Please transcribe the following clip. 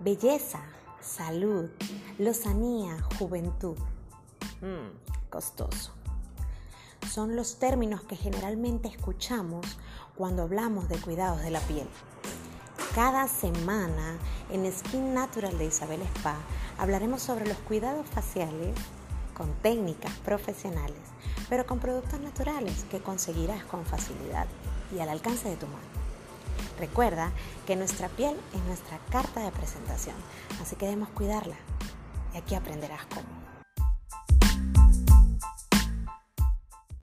Belleza, salud, lozanía, juventud. Mm, costoso. Son los términos que generalmente escuchamos cuando hablamos de cuidados de la piel. Cada semana en Skin Natural de Isabel Spa hablaremos sobre los cuidados faciales con técnicas profesionales, pero con productos naturales que conseguirás con facilidad y al alcance de tu mano. Recuerda que nuestra piel es nuestra carta de presentación, así que debemos cuidarla y aquí aprenderás cómo.